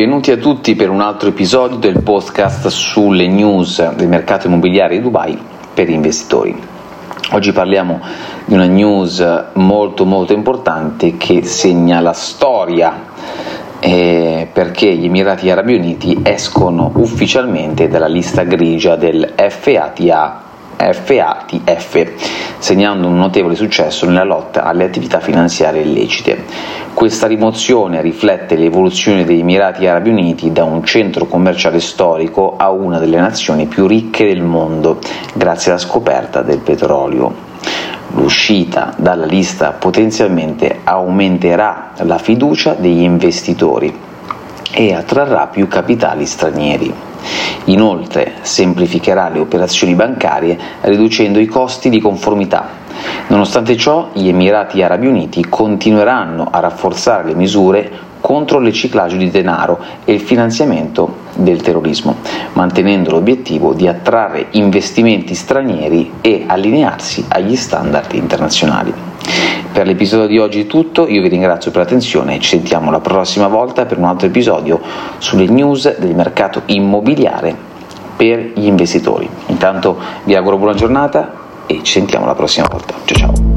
benvenuti a tutti per un altro episodio del podcast sulle news del mercato immobiliare di Dubai per investitori. Oggi parliamo di una news molto molto importante che segna la storia eh, perché gli Emirati Arabi Uniti escono ufficialmente dalla lista grigia del FATA FATF, segnando un notevole successo nella lotta alle attività finanziarie illecite. Questa rimozione riflette l'evoluzione degli Emirati Arabi Uniti da un centro commerciale storico a una delle nazioni più ricche del mondo, grazie alla scoperta del petrolio. L'uscita dalla lista potenzialmente aumenterà la fiducia degli investitori e attrarrà più capitali stranieri. Inoltre semplificherà le operazioni bancarie riducendo i costi di conformità. Nonostante ciò, gli Emirati Arabi Uniti continueranno a rafforzare le misure contro il riciclaggio di denaro e il finanziamento del terrorismo, mantenendo l'obiettivo di attrarre investimenti stranieri e allinearsi agli standard internazionali. Per l'episodio di oggi è tutto, io vi ringrazio per l'attenzione e ci sentiamo la prossima volta per un altro episodio sulle news del mercato immobiliare per gli investitori. Intanto vi auguro buona giornata e ci sentiamo la prossima volta. Ciao ciao!